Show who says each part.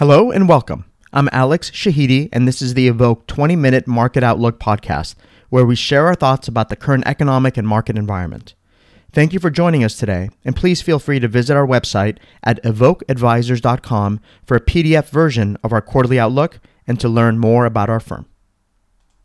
Speaker 1: Hello and welcome. I'm Alex Shahidi, and this is the Evoke 20 Minute Market Outlook podcast, where we share our thoughts about the current economic and market environment. Thank you for joining us today, and please feel free to visit our website at evokeadvisors.com for a PDF version of our quarterly outlook and to learn more about our firm.